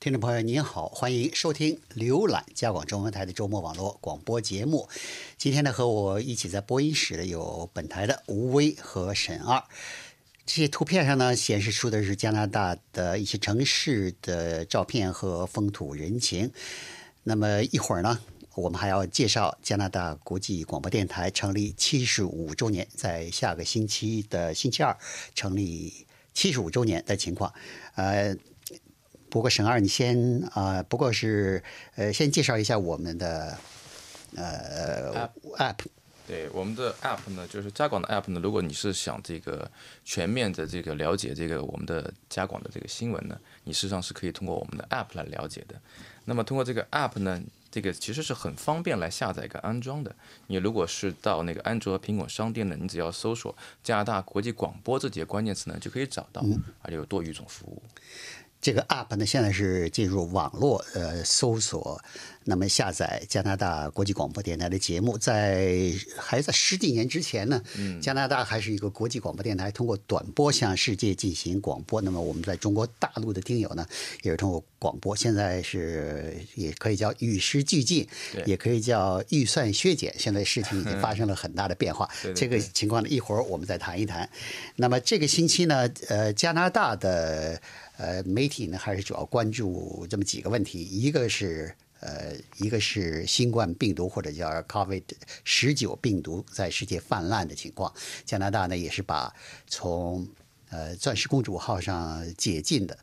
听众朋友您好，欢迎收听浏览加广中文台的周末网络广播节目。今天呢，和我一起在播音室的有本台的吴威和沈二。这些图片上呢，显示出的是加拿大的一些城市的照片和风土人情。那么一会儿呢，我们还要介绍加拿大国际广播电台成立七十五周年，在下个星期的星期二成立七十五周年的情况。呃。不过沈二，你先啊，不过是呃，先介绍一下我们的呃 app。对，我们的 app 呢，就是加广的 app 呢。如果你是想这个全面的这个了解这个我们的加广的这个新闻呢，你事实际上是可以通过我们的 app 来了解的。那么通过这个 app 呢，这个其实是很方便来下载跟安装的。你如果是到那个安卓、苹果商店呢，你只要搜索“加拿大国际广播”这几个关键词呢，就可以找到，而且有多语种服务。这个 App 呢，现在是进入网络呃搜索。那么下载加拿大国际广播电台的节目，在还在十几年之前呢，加拿大还是一个国际广播电台，通过短波向世界进行广播。那么我们在中国大陆的听友呢，也是通过广播。现在是也可以叫与时俱进，也可以叫预算削减。现在事情已经 发生了很大的变化。这个情况呢，一会儿我们再谈一谈。那么这个星期呢，呃，加拿大的呃媒体呢，还是主要关注这么几个问题，一个是。呃，一个是新冠病毒或者叫 COVID 十九病毒在世界泛滥的情况，加拿大呢也是把从呃钻石公主号上解禁的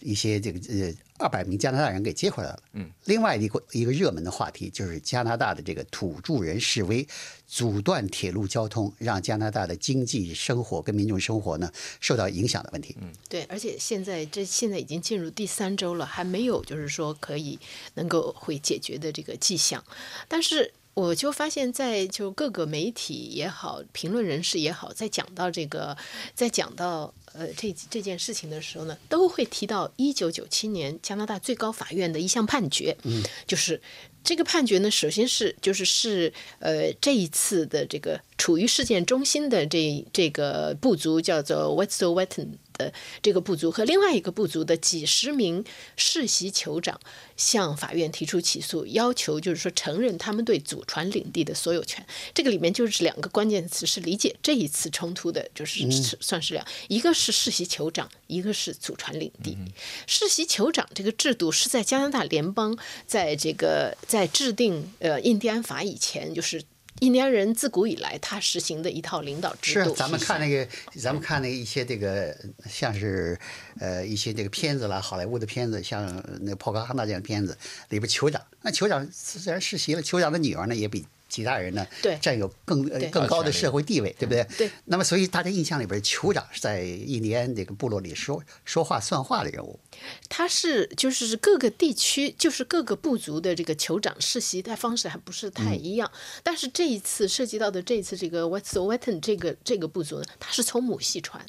一些这个呃。二百名加拿大人给接回来了。嗯，另外一个一个热门的话题就是加拿大的这个土著人示威，阻断铁路交通，让加拿大的经济生活跟民众生活呢受到影响的问题。嗯，对，而且现在这现在已经进入第三周了，还没有就是说可以能够会解决的这个迹象，但是。我就发现，在就各个媒体也好，评论人士也好，在讲到这个，在讲到呃这这件事情的时候呢，都会提到一九九七年加拿大最高法院的一项判决，嗯，就是这个判决呢，首先是就是是呃这一次的这个处于事件中心的这这个部族叫做 Wet'suwet'en。的这个部族和另外一个部族的几十名世袭酋长向法院提出起诉，要求就是说承认他们对祖传领地的所有权。这个里面就是两个关键词，是理解这一次冲突的，就是算是两，一个是世袭酋长，一个是祖传领地。世袭酋长这个制度是在加拿大联邦在这个在制定呃印第安法以前就是。印第安人自古以来，他实行的一套领导制度。是，咱们看那个，咱们看那一些这个，像是，呃，一些这个片子啦，好莱坞的片子，像那《破格哈纳》这样的片子，里边酋长，那酋长虽然世袭了，酋长的女儿呢也比。其他人呢，对占有更更高的社会地位，对不对？对。那么，所以大家印象里边，酋长是在印第安这个部落里说说话算话的人物。他是就是各个地区，就是各个部族的这个酋长世袭的方式还不是太一样。但是这一次涉及到的这一次这个 Wet'suwet'en 这个这个部族呢，他是从母系传，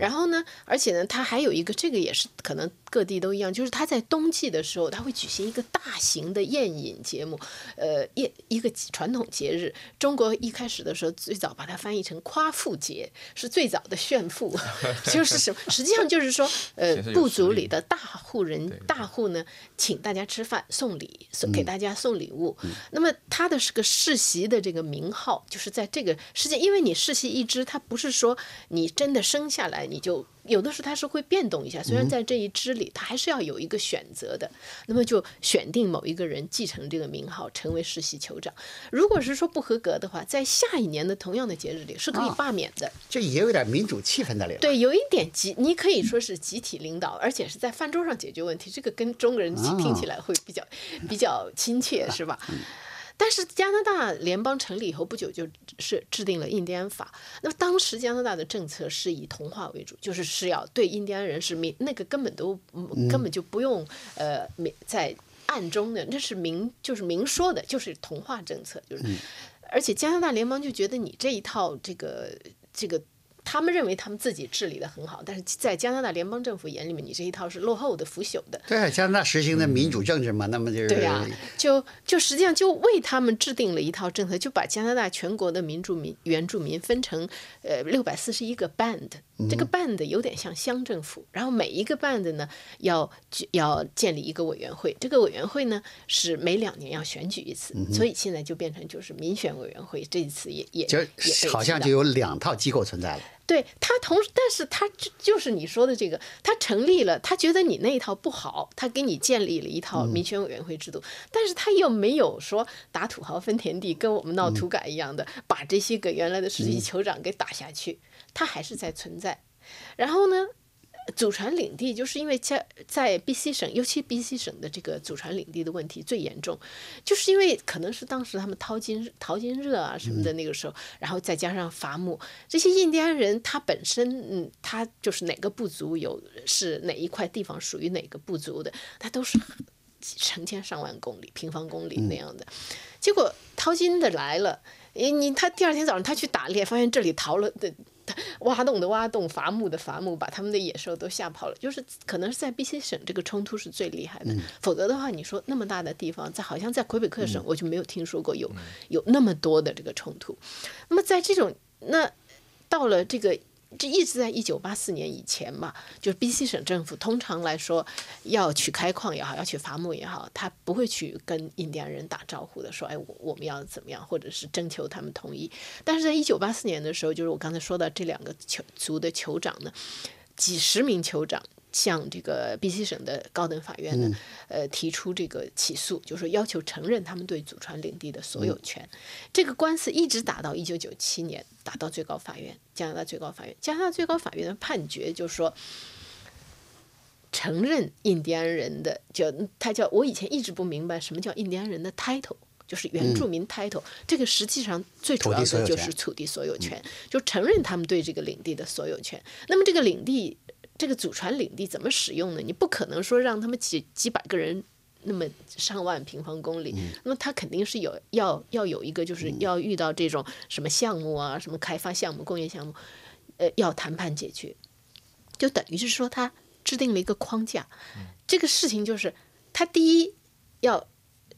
然后呢，而且呢，他还有一个这个也是可能各地都一样，就是他在冬季的时候，他会举行一个大型的宴饮节目，呃，宴一个传统。节日，中国一开始的时候最早把它翻译成夸父节，是最早的炫富，就是什么？实际上就是说，呃，部族里的大户人大户呢，请大家吃饭，送礼，送给大家送礼物。那么他的是个世袭的这个名号，就是在这个世界，因为你世袭一支，他不是说你真的生下来你就。有的时候它是会变动一下，虽然在这一支里，它还是要有一个选择的。那么就选定某一个人继承这个名号，成为世袭酋长。如果是说不合格的话，在下一年的同样的节日里是可以罢免的。这也有点民主气氛在里。对，有一点集，你可以说是集体领导，而且是在饭桌上解决问题。这个跟中国人听起来会比较比较亲切，是吧？但是加拿大联邦成立以后不久，就是制定了印第安法。那么当时加拿大的政策是以同化为主，就是是要对印第安人是明那个根本都根本就不用呃明在暗中的，那是明就是明说的，就是同化政策。就是而且加拿大联邦就觉得你这一套这个这个。他们认为他们自己治理的很好，但是在加拿大联邦政府眼里面，你这一套是落后的、腐朽的。对，加拿大实行的民主政治嘛，那么就是对呀、就就实际上就为他们制定了一套政策，就把加拿大全国的民主民原住民分成呃六百四十一个 band，这个 band 有点像乡政府，然后每一个 band 呢要要建立一个委员会，这个委员会呢是每两年要选举一次，所以现在就变成就是民选委员会，这一次也也就也好像就有两套机构存在了。对他同时，但是他就就是你说的这个，他成立了，他觉得你那一套不好，他给你建立了一套民权委员会制度，但是他又没有说打土豪分田地，跟我们闹土改一样的，把这些个原来的实际酋长给打下去，他还是在存在。然后呢，祖传领地就是因为在在 BC 省，尤其 BC 省的这个祖传领地的问题最严重，就是因为可能是当时他们淘金淘金热啊什么的那个时候，然后再加上伐木，这些印第安人他本身嗯，他就是哪个部族有是哪一块地方属于哪个部族的，他都是成千上万公里平方公里那样的，结果淘金的来了。诶，你他第二天早上他去打猎，发现这里逃了的，挖洞的挖洞，伐木的伐木，把他们的野兽都吓跑了。就是可能是在 BC 省这个冲突是最厉害的，否则的话，你说那么大的地方，在好像在魁北克省，我就没有听说过有有那么多的这个冲突。那么在这种那到了这个。这一直在一九八四年以前嘛，就是 BC 省政府通常来说要去开矿也好，要去伐木也好，他不会去跟印第安人打招呼的，说哎我我们要怎么样，或者是征求他们同意。但是在一九八四年的时候，就是我刚才说的这两个酋族的酋长呢，几十名酋长向这个 BC 省的高等法院呢，呃提出这个起诉，就是要求承认他们对祖传领地的所有权。这个官司一直打到一九九七年，打到最高法院，加拿大最高法院。加拿大最高法院的判决就是说，承认印第安人的，叫他叫我以前一直不明白什么叫印第安人的 title。就是原住民 title，、这个实际上最主要的就是土地所有权，就承认他们对这个领地的所有权。那么这个领地，这个祖传领地怎么使用呢？你不可能说让他们几几百个人。那么上万平方公里，那么他肯定是有要要有一个，就是要遇到这种什么项目啊，什么开发项目、工业项目，呃，要谈判解决，就等于是说他制定了一个框架。这个事情就是他第一要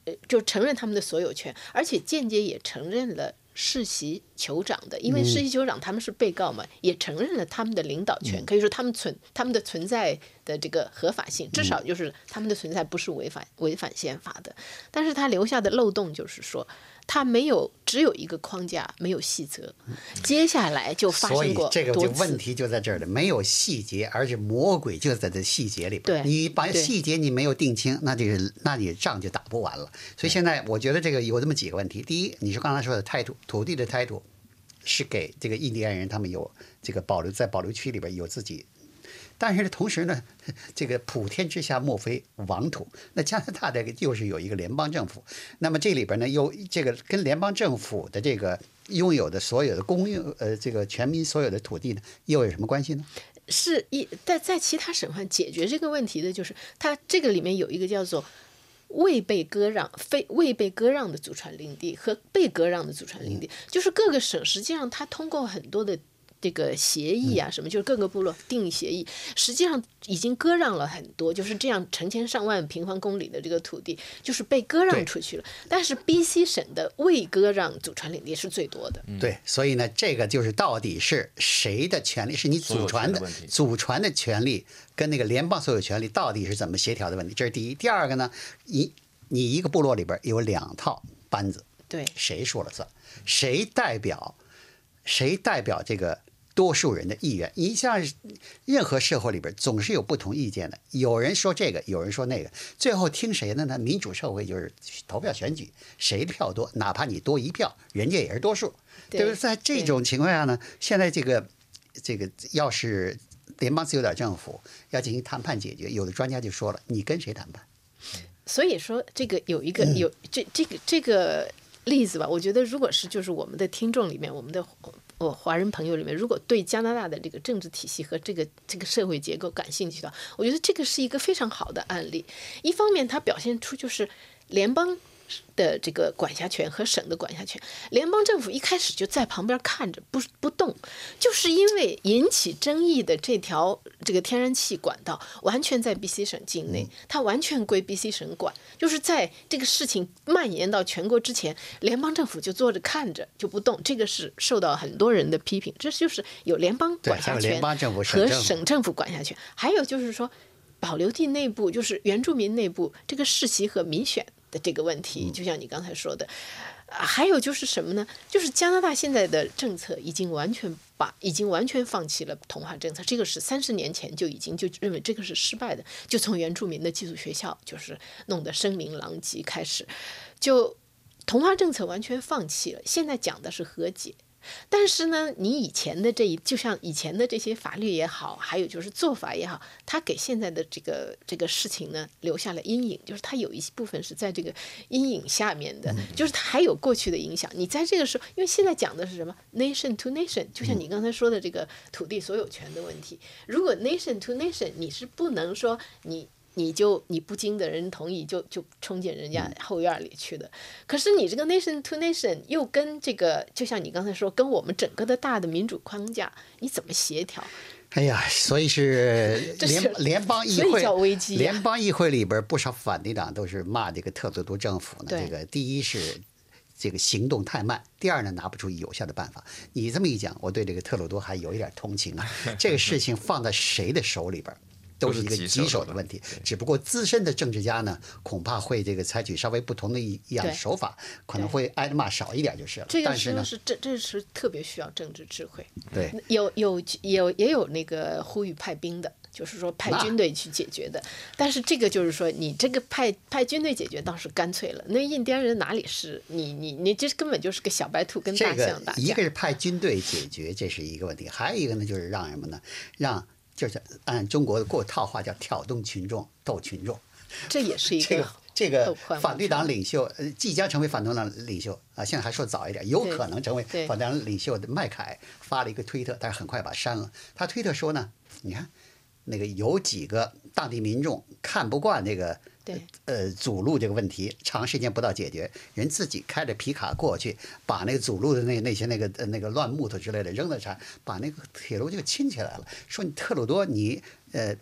呃，就承认他们的所有权，而且间接也承认了世袭酋长的，因为世袭酋长他们是被告嘛，也承认了他们的领导权，可以说他们存他们的存在的这个合法性，至少就是他们的存在不是违反违反宪法的。但是他留下的漏洞就是说，他没有只有一个框架，没有细则，接下来就发生过这个。就问题就在这儿了，没有细节，而且魔鬼就在这细节里边。对你把细节你没有定清，那就是那你仗就打不完了。所以现在我觉得这个有这么几个问题：第一，你是刚才说的态度，土地的态度是给这个印第安人，他们有这个保留在保留区里边有自己。但是，同时呢，这个普天之下莫非王土。那加拿大这个又是有一个联邦政府，那么这里边呢，又这个跟联邦政府的这个拥有的所有的公用呃这个全民所有的土地呢，又有什么关系呢？是一在在其他省份解决这个问题的，就是它这个里面有一个叫做未被割让、非未被割让的祖传领地和被割让的祖传领地，就是各个省实际上它通过很多的。这个协议啊，什么就是各个部落订协议，实际上已经割让了很多，就是这样成千上万平方公里的这个土地，就是被割让出去了。但是 B.C 省的未割让祖传领地是最多的。对，所以呢，这个就是到底是谁的权利？是你祖传的祖传的权利跟那个联邦所有权利到底是怎么协调的问题？这是第一。第二个呢，你你一个部落里边有两套班子，对，谁说了算？谁代表？谁代表这个多数人的意愿？你像任何社会里边总是有不同意见的，有人说这个，有人说那个，最后听谁的呢？民主社会就是投票选举，谁的票多，哪怕你多一票，人家也是多数，对对不对？在这种情况下呢，现在这个这个要是联邦自由党政府要进行谈判解决，有的专家就说了，你跟谁谈判？所以说，这个有一个有这这个这个例子吧，我觉得如果是就是我们的听众里面，我们的我华人朋友里面，如果对加拿大的这个政治体系和这个这个社会结构感兴趣的，我觉得这个是一个非常好的案例。一方面，它表现出就是联邦的这个管辖权和省的管辖权，联邦政府一开始就在旁边看着不不动，就是因为引起争议的这条这个天然气管道完全在 BC 省境内，它完全归 BC 省管，就是在这个事情蔓延到全国之前，联邦政府就坐着看着就不动，这个是受到很多人的批评，这就是有联邦管辖权和省政府管辖权，还有就是说。保留地内部就是原住民内部这个世袭和民选的这个问题，就像你刚才说的，还有就是什么呢？就是加拿大现在的政策已经完全把已经完全放弃了同化政策，这个是三十年前就已经就认为这个是失败的，就从原住民的寄宿学校就是弄得声名狼藉开始，就同化政策完全放弃了，现在讲的是和解。但是呢，你以前的这一，就像以前的这些法律也好，还有就是做法也好，它给现在的这个这个事情呢留下了阴影，就是它有一部分是在这个阴影下面的，就是它还有过去的影响。你在这个时候，因为现在讲的是什么 nation to nation，就像你刚才说的这个土地所有权的问题，如果 nation to nation，你是不能说你。你就你不经的人同意就就冲进人家后院里去的，可是你这个 nation to nation 又跟这个就像你刚才说，跟我们整个的大的民主框架你怎么协调？哎呀，所以是 联联邦议会，联邦议会里边不少反对党都是骂这个特鲁多政府呢。这个第一是这个行动太慢，第二呢拿不出有效的办法。你这么一讲，我对这个特鲁多还有一点同情啊。这个事情放在谁的手里边？都是一个棘手的问题，只不过资深的政治家呢，恐怕会这个采取稍微不同的一一样手法，可能会挨的骂少一点就是了。这个时候是这这是特别需要政治智慧。对，有有有也有那个呼吁派兵的，就是说派军队去解决的。但是这个就是说，你这个派派军队解决倒是干脆了。那印第安人哪里是你你你这根本就是个小白兔跟大象打架。一个是派军队解决，这是一个问题；还有一个呢，就是让什么呢？让就是按中国的过套话叫挑动群众斗群众，这也是一个这个这个反对党领袖呃即将成为反对党领袖啊，现在还说早一点，有可能成为反对党领袖的麦凯发了一个推特，但是很快把它删了。他推特说呢，你看那个有几个当地民众看不惯那个。对，呃，阻路这个问题长时间不到解决，人自己开着皮卡过去，把那个阻路的那那些那个那个乱木头之类的扔在上，把那个铁路就清起来了。说你特鲁多，你呃。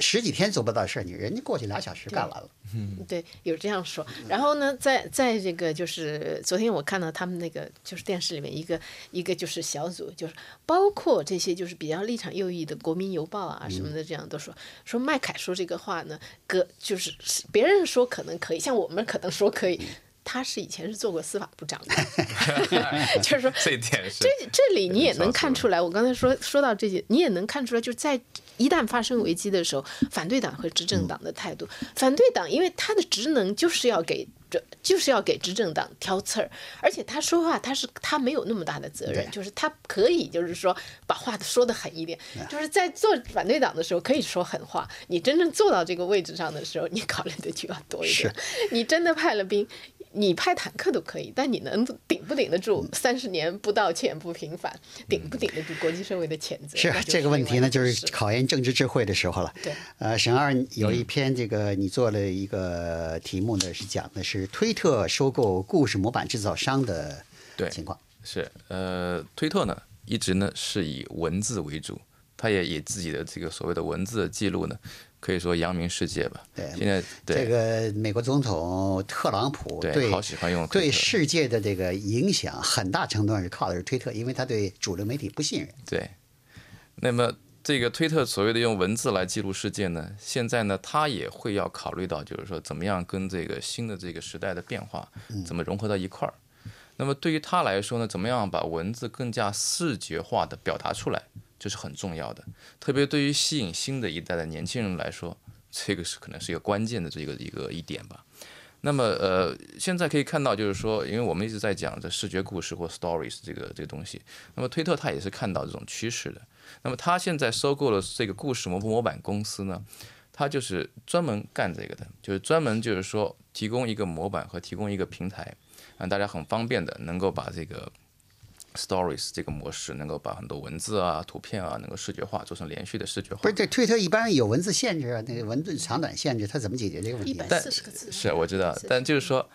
十几天做不到事儿，你人家过去俩小时干完了。嗯，对，有这样说。然后呢，在在这个就是昨天我看到他们那个就是电视里面一个一个就是小组，就是包括这些就是比较立场右翼的《国民邮报》啊什么的，这样都说说麦凯说这个话呢，隔就是别人说可能可以，像我们可能说可以，他是以前是做过司法部长的，就是说这点是这这里你也能看出来。我刚才说说到这些，你也能看出来，就是在。一旦发生危机的时候，反对党和执政党的态度，反对党因为他的职能就是要给，就是要给执政党挑刺儿，而且他说话他是他没有那么大的责任，就是他可以就是说把话说的狠一点，就是在做反对党的时候可以说狠话，你真正坐到这个位置上的时候，你考虑的就要多一点，你真的派了兵。你派坦克都可以，但你能顶不顶得住三十年不道歉不平反，顶不顶得住国际社会的谴责？是这个问题呢，就是考验政治智慧的时候了。对，呃，沈二有一篇这个你做了一个题目呢，是讲的是推特收购故事模板制造商的情况。是，呃，推特呢一直呢是以文字为主，他也以自己的这个所谓的文字记录呢。可以说扬名世界吧。对，现在这个美国总统特朗普对好喜欢用对世界的这个影响，很大程度上是靠的是推特，因为他对主流媒体不信任。对，那么这个推特所谓的用文字来记录世界呢，现在呢，他也会要考虑到，就是说怎么样跟这个新的这个时代的变化怎么融合到一块儿。那么对于他来说呢，怎么样把文字更加视觉化的表达出来？这是很重要的，特别对于吸引新的一代的年轻人来说，这个是可能是一个关键的这个一个一点吧。那么呃，现在可以看到，就是说，因为我们一直在讲这视觉故事或 stories 这个这个东西，那么推特它也是看到这种趋势的。那么它现在收购了这个故事模模板公司呢，它就是专门干这个的，就是专门就是说提供一个模板和提供一个平台，让大家很方便的能够把这个。Stories 这个模式能够把很多文字啊、图片啊，能够视觉化，做成连续的视觉化。不是，这推特一般有文字限制啊，那个文字长短限制，它怎么解决这个问题？一百四十个字。是，我知道，但就是说，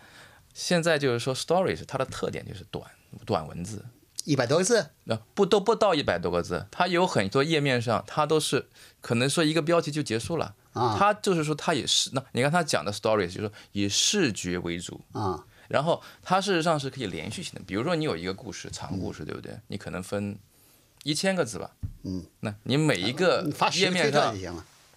现在就是说，Stories 它的特点就是短短文字，一百多个字，那不都不到一百多个字，它有很多页面上，它都是可能说一个标题就结束了。啊它就是说，它也是那你看它讲的 stories，就是说以视觉为主，啊，然后它事实上是可以连续性的。比如说你有一个故事，长故事，对不对？你可能分一千个字吧，嗯，那你每一个页面上。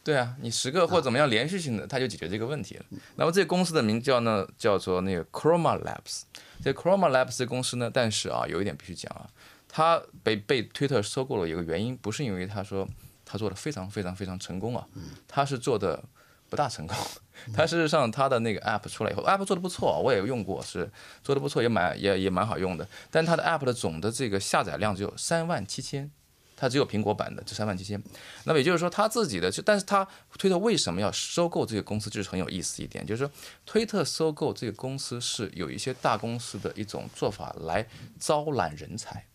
对啊，你十个或怎么样连续性的，它就解决这个问题了。那么这个公司的名叫呢，叫做那个 Chroma Labs。这 Chroma Labs 这公司呢，但是啊，有一点必须讲啊，它被被推特收购了，有个原因不是因为他说他做的非常非常非常成功啊，他是做的不大成功。他事实上它的那个 App 出来以后，App 做的不错，我也用过，是做的不错，也蛮也也蛮好用的。但它的 App 的总的这个下载量只有三万七千。它只有苹果版的，这三万七千。那么也就是说，它自己的，就但是它推特为什么要收购这个公司，就是很有意思一点，就是说推特收购这个公司是有一些大公司的一种做法来招揽人才，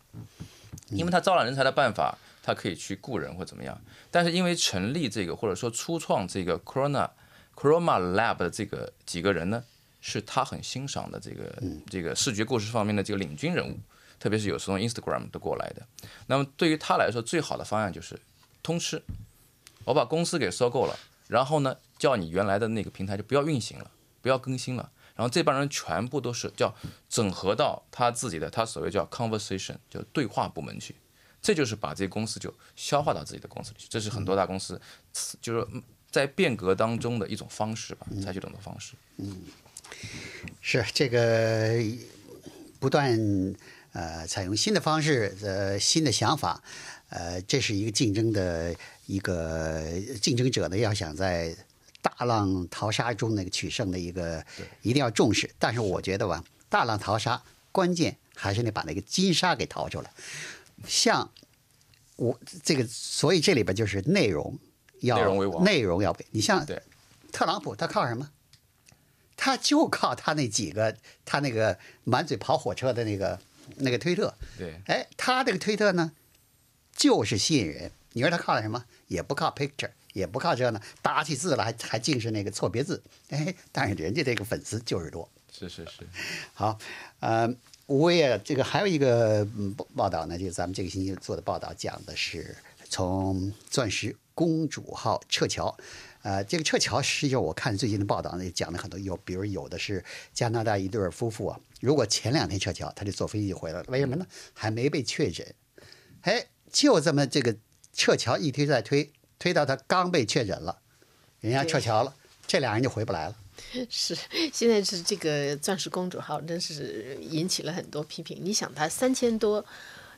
因为它招揽人才的办法，他可以去雇人或怎么样。但是因为成立这个或者说初创这个 Corona Chroma Lab 的这个几个人呢，是他很欣赏的这个这个视觉故事方面的这个领军人物。特别是有时候 Instagram 都过来的，那么对于他来说，最好的方案就是通吃，我把公司给收购了，然后呢，叫你原来的那个平台就不要运行了，不要更新了，然后这帮人全部都是叫整合到他自己的，他所谓叫 conversation，就对话部门去，这就是把这个公司就消化到自己的公司里去，这是很多大公司就是在变革当中的一种方式吧，采取这种方式。嗯是这个不断呃采用新的方式，呃新的想法，呃这是一个竞争的一个竞争者呢，要想在大浪淘沙中那个取胜的一个，一定要重视。但是我觉得吧，大浪淘沙关键还是得把那个金沙给淘出来。像我这个，所以这里边就是内容要内容为王内容要被你像对特朗普，他靠什么？他就靠他那几个，他那个满嘴跑火车的那个那个推特。对，哎，他这个推特呢，就是吸引人。你说他靠什么？也不靠 picture，也不靠这呢，打起字来还还尽是那个错别字。哎，但是人家这个粉丝就是多。是是是，好，呃，我也这个还有一个嗯报报道呢，就是咱们这个星期做的报道，讲的是从钻石公主号撤侨。呃，这个撤侨实际上我看最近的报道呢，讲了很多，有比如有的是加拿大一对夫妇啊，如果前两天撤侨，他就坐飞机回来了，为什么呢？还没被确诊，哎，就这么这个撤侨一推再推，推到他刚被确诊了，人家撤侨了，这俩人就回不来了。是，现在是这个钻石公主号，真是引起了很多批评。你想，他三千多，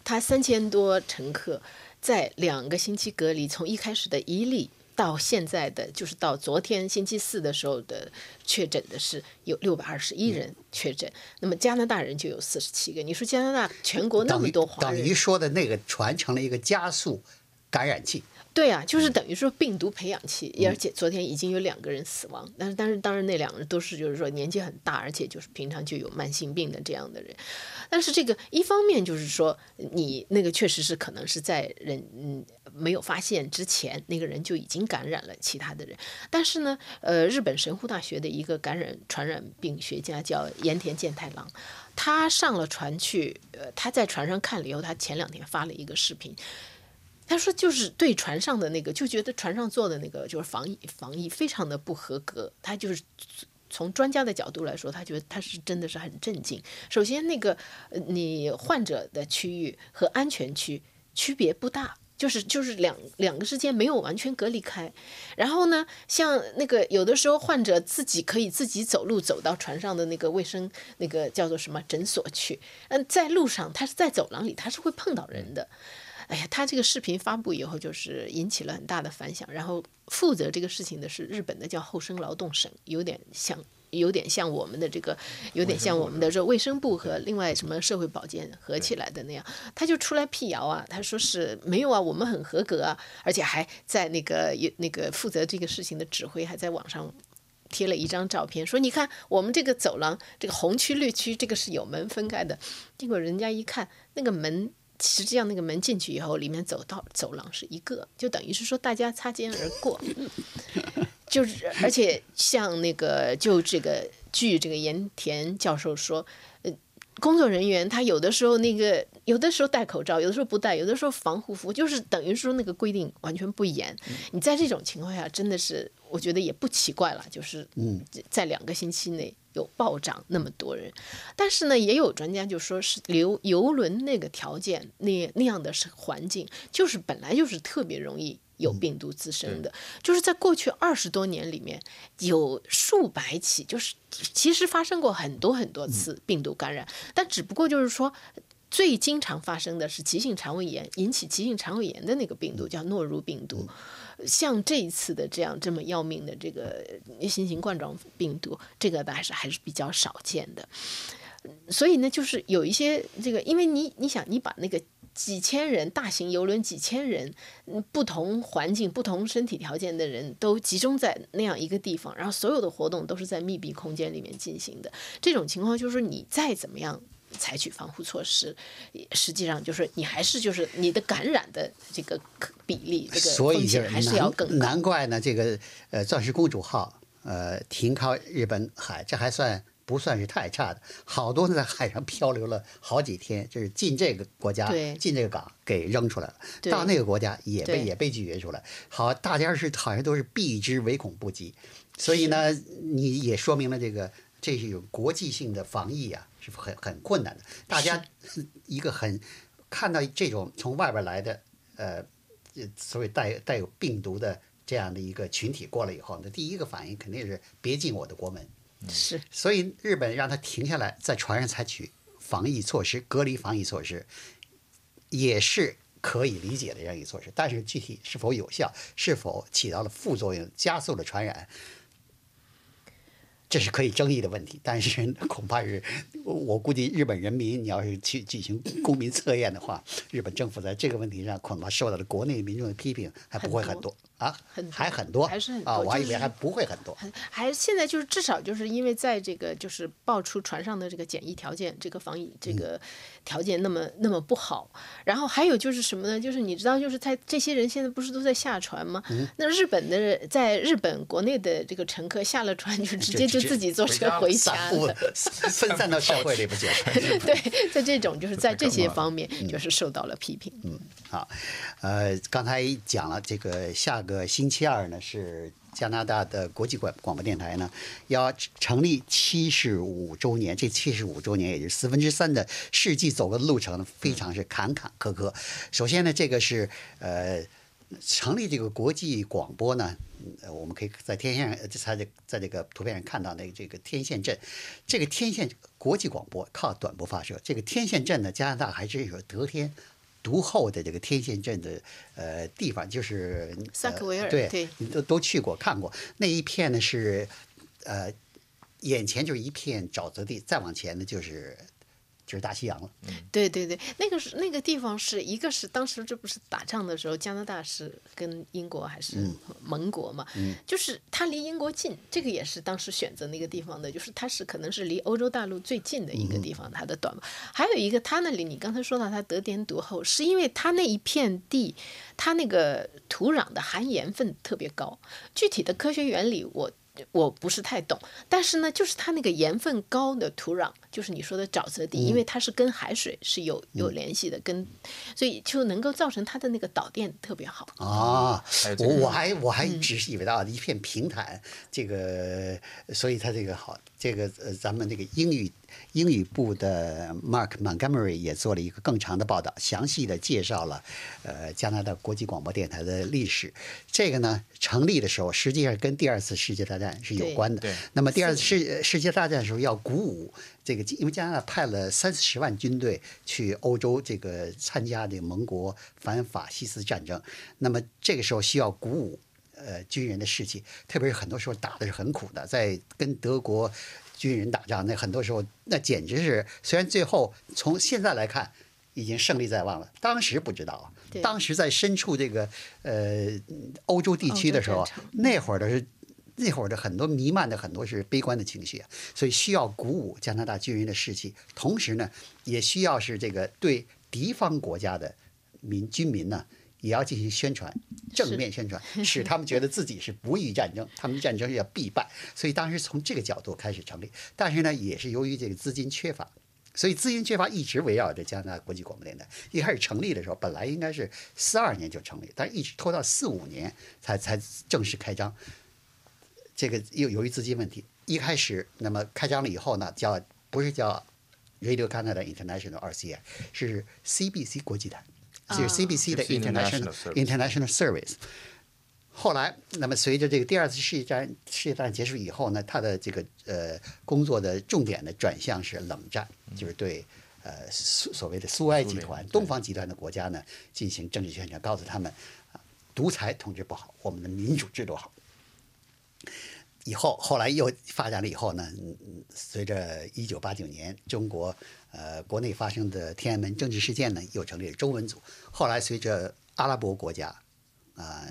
他三千多乘客，在两个星期隔离，从一开始的一例。到现在的就是到昨天星期四的时候的确诊的是有六百二十一人确诊，那么加拿大人就有四十七个。你说加拿大全国那么多华人，等于说的那个传成了一个加速感染器。对啊，就是等于说病毒培养器，而且昨天已经有两个人死亡，但是但是当然那两个人都是就是说年纪很大，而且就是平常就有慢性病的这样的人。但是这个一方面就是说你那个确实是可能是在人嗯没有发现之前，那个人就已经感染了其他的人。但是呢，呃，日本神户大学的一个感染传染病学家叫盐田健太郎，他上了船去，呃，他在船上看了以后，他前两天发了一个视频。他说：“就是对船上的那个，就觉得船上做的那个就是防疫防疫非常的不合格。他就是从专家的角度来说，他觉得他是真的是很震惊。首先，那个你患者的区域和安全区区别不大，就是就是两两个之间没有完全隔离开。然后呢，像那个有的时候患者自己可以自己走路走到船上的那个卫生那个叫做什么诊所去。嗯，在路上他是在走廊里，他是会碰到人的。”哎呀，他这个视频发布以后，就是引起了很大的反响。然后负责这个事情的是日本的叫厚生劳动省，有点像，有点像我们的这个，有点像我们的这卫生部和另外什么社会保健合起来的那样。他就出来辟谣啊，他说是没有啊，我们很合格啊，而且还在那个有那个负责这个事情的指挥还在网上贴了一张照片，说你看我们这个走廊，这个红区绿区这个是有门分开的。结果人家一看那个门。实际上，那个门进去以后，里面走道走廊是一个，就等于是说大家擦肩而过。就是，而且像那个，就这个据这个盐田教授说，呃，工作人员他有的时候那个有的时候戴口罩，有的时候不戴，有的时候防护服，就是等于说那个规定完全不严。你在这种情况下，真的是我觉得也不奇怪了，就是在两个星期内有暴涨那么多人。但是呢，也有专家就说是游游轮那个条件那那样的是环境，就是本来就是特别容易。有病毒滋生的，就是在过去二十多年里面，有数百起，就是其实发生过很多很多次病毒感染，但只不过就是说，最经常发生的是急性肠胃炎引起急性肠胃炎的那个病毒叫诺如病毒，像这一次的这样这么要命的这个新型冠状病毒，这个还是还是比较少见的，所以呢，就是有一些这个，因为你你想你把那个。几千人，大型游轮几千人，不同环境、不同身体条件的人都集中在那样一个地方，然后所有的活动都是在密闭空间里面进行的。这种情况就是说，你再怎么样采取防护措施，实际上就是你还是就是你的感染的这个比例，这个风险还是要更高。难怪呢，这个呃，钻石公主号呃停靠日本海，这还算。不算是太差的，好多在海上漂流了好几天，就是进这个国家，进这个港给扔出来了，到那个国家也被也被拒绝出来。好，大家是好像都是避之唯恐不及，所以呢，你也说明了这个这是有国际性的防疫啊，是很很困难的。大家一个很看到这种从外边来的呃，所谓带带有病毒的这样的一个群体过来以后，那第一个反应肯定是别进我的国门。是，所以日本让他停下来，在船上采取防疫措施、隔离防疫措施，也是可以理解的这样一个措施。但是具体是否有效，是否起到了副作用，加速了传染？这是可以争议的问题，但是恐怕是，我估计日本人民，你要是去进行公民测验的话，日本政府在这个问题上恐怕受到了国内民众的批评，还不会很多。啊，很还很多，还是很多啊，我还以为还不会很多，还现在就是至少就是因为在这个就是爆出船上的这个检疫条件，这个防疫这个条件那么那么不好，然后还有就是什么呢？就是你知道，就是在这些人现在不是都在下船吗？那日本的在日本国内的这个乘客下了船就直接就。自己坐车回家了，分散到社会里不就。对，在这种就是在这些方面，就是受到了批评。嗯，好，呃，刚才讲了，这个下个星期二呢，是加拿大的国际广广播电台呢要成立七十五周年。这七十五周年，也就是四分之三的世纪走过的路程，非常是坎坎坷坷。首先呢，这个是呃，成立这个国际广播呢。呃，我们可以在天线上，在这在这个图片上看到那个这个天线阵，这个天线国际广播靠短波发射。这个天线阵呢，加拿大还是有得天独厚的这个天线镇的呃地方，就是萨克维尔，对，都都去过看过那一片呢是呃眼前就是一片沼泽地，再往前呢就是。就是大西洋了。对对对，那个是那个地方是一个是当时这不是打仗的时候，加拿大是跟英国还是盟国嘛？就是它离英国近，这个也是当时选择那个地方的，就是它是可能是离欧洲大陆最近的一个地方，它的短。还有一个，它那里你刚才说到它得天独厚，是因为它那一片地，它那个土壤的含盐分特别高。具体的科学原理我。我不是太懂，但是呢，就是它那个盐分高的土壤，就是你说的沼泽地，因为它是跟海水是有有联系的，跟所以就能够造成它的那个导电特别好啊。我我还我还只是以为到一片平坦，这个所以它这个好，这个呃，咱们这个英语。英语部的 Mark Montgomery 也做了一个更长的报道，详细的介绍了，呃，加拿大国际广播电台的历史。这个呢，成立的时候实际上跟第二次世界大战是有关的。那么第二次世世界大战的时候要鼓舞这个，因为加拿大派了三四十万军队去欧洲这个参加这个盟国反法西斯战争。那么这个时候需要鼓舞呃军人的士气，特别是很多时候打的是很苦的，在跟德国。军人打仗，那很多时候那简直是，虽然最后从现在来看已经胜利在望了，当时不知道，当时在身处这个呃欧洲地区的时候，那会儿的是那会儿的很多弥漫的很多是悲观的情绪啊，所以需要鼓舞加拿大军人的士气，同时呢，也需要是这个对敌方国家的民军民呢。也要进行宣传，正面宣传，使他们觉得自己是不遇 战争，他们战争是要必败。所以当时从这个角度开始成立，但是呢，也是由于这个资金缺乏。所以资金缺乏一直围绕着加拿大国际广播电台。一开始成立的时候，本来应该是四二年就成立，但一直拖到四五年才才正式开张。这个又由于资金问题，一开始那么开张了以后呢，叫不是叫 Radio Canada International RCI，是 CBC 国际台，就是 CBC 的 International International Service。后来，那么随着这个第二次世界战世界大战结束以后呢，他的这个呃工作的重点呢转向是冷战，就是对呃苏所谓的苏埃集团、东方集团的国家呢进行政治宣传，告诉他们啊独裁统治不好，我们的民主制度好。以后后来又发展了以后呢，随着一九八九年中国呃国内发生的天安门政治事件呢，又成立了中文组。后来随着阿拉伯国家啊。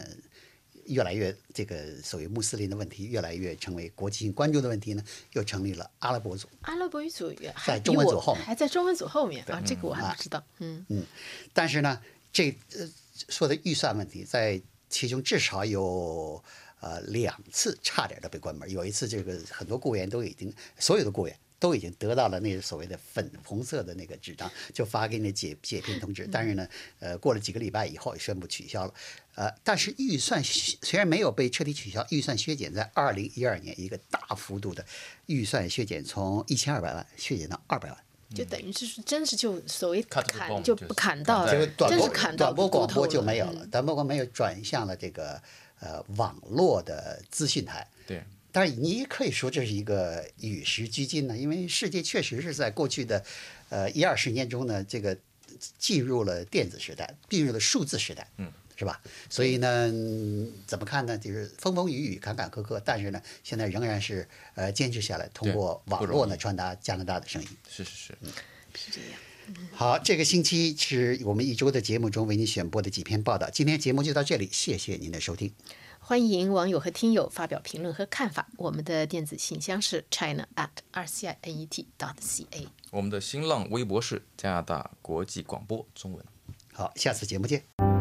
越来越这个所谓穆斯林的问题越来越成为国际性关注的问题呢，又成立了阿拉伯组。阿拉伯语组在中文组后面，还在中文组后面啊，这个我还不知道。嗯嗯，但是呢，这呃说的预算问题，在其中至少有呃两次差点都被关门。有一次，这个很多雇员都已经所有的雇员。都已经得到了那个所谓的粉红色的那个纸张，就发给你解解聘通知。但是呢，呃，过了几个礼拜以后，宣布取消了。呃，但是预算虽然没有被彻底取消，预算削减在二零一二年一个大幅度的预算削减，从一千二百万削减到二百万，就等于是真是就所谓砍就不砍到，这个短播短波广播就没有了，短波广播没有转向了这个呃网络的资讯台。对。但是你也可以说这是一个与时俱进呢，因为世界确实是在过去的，呃一二十年中呢，这个进入了电子时代，进入了数字时代，嗯，是吧？所以呢，怎么看呢？就是风风雨雨，坎坎坷坷，但是呢，现在仍然是呃坚持下来，通过网络呢传达加拿大的声音。是是是，嗯，是这样。好，这个星期是我们一周的节目中为您选播的几篇报道。今天节目就到这里，谢谢您的收听。欢迎网友和听友发表评论和看法。我们的电子信箱是 china at r c i n e t dot c a。我们的新浪微博是加拿大国际广播中文。好，下次节目见。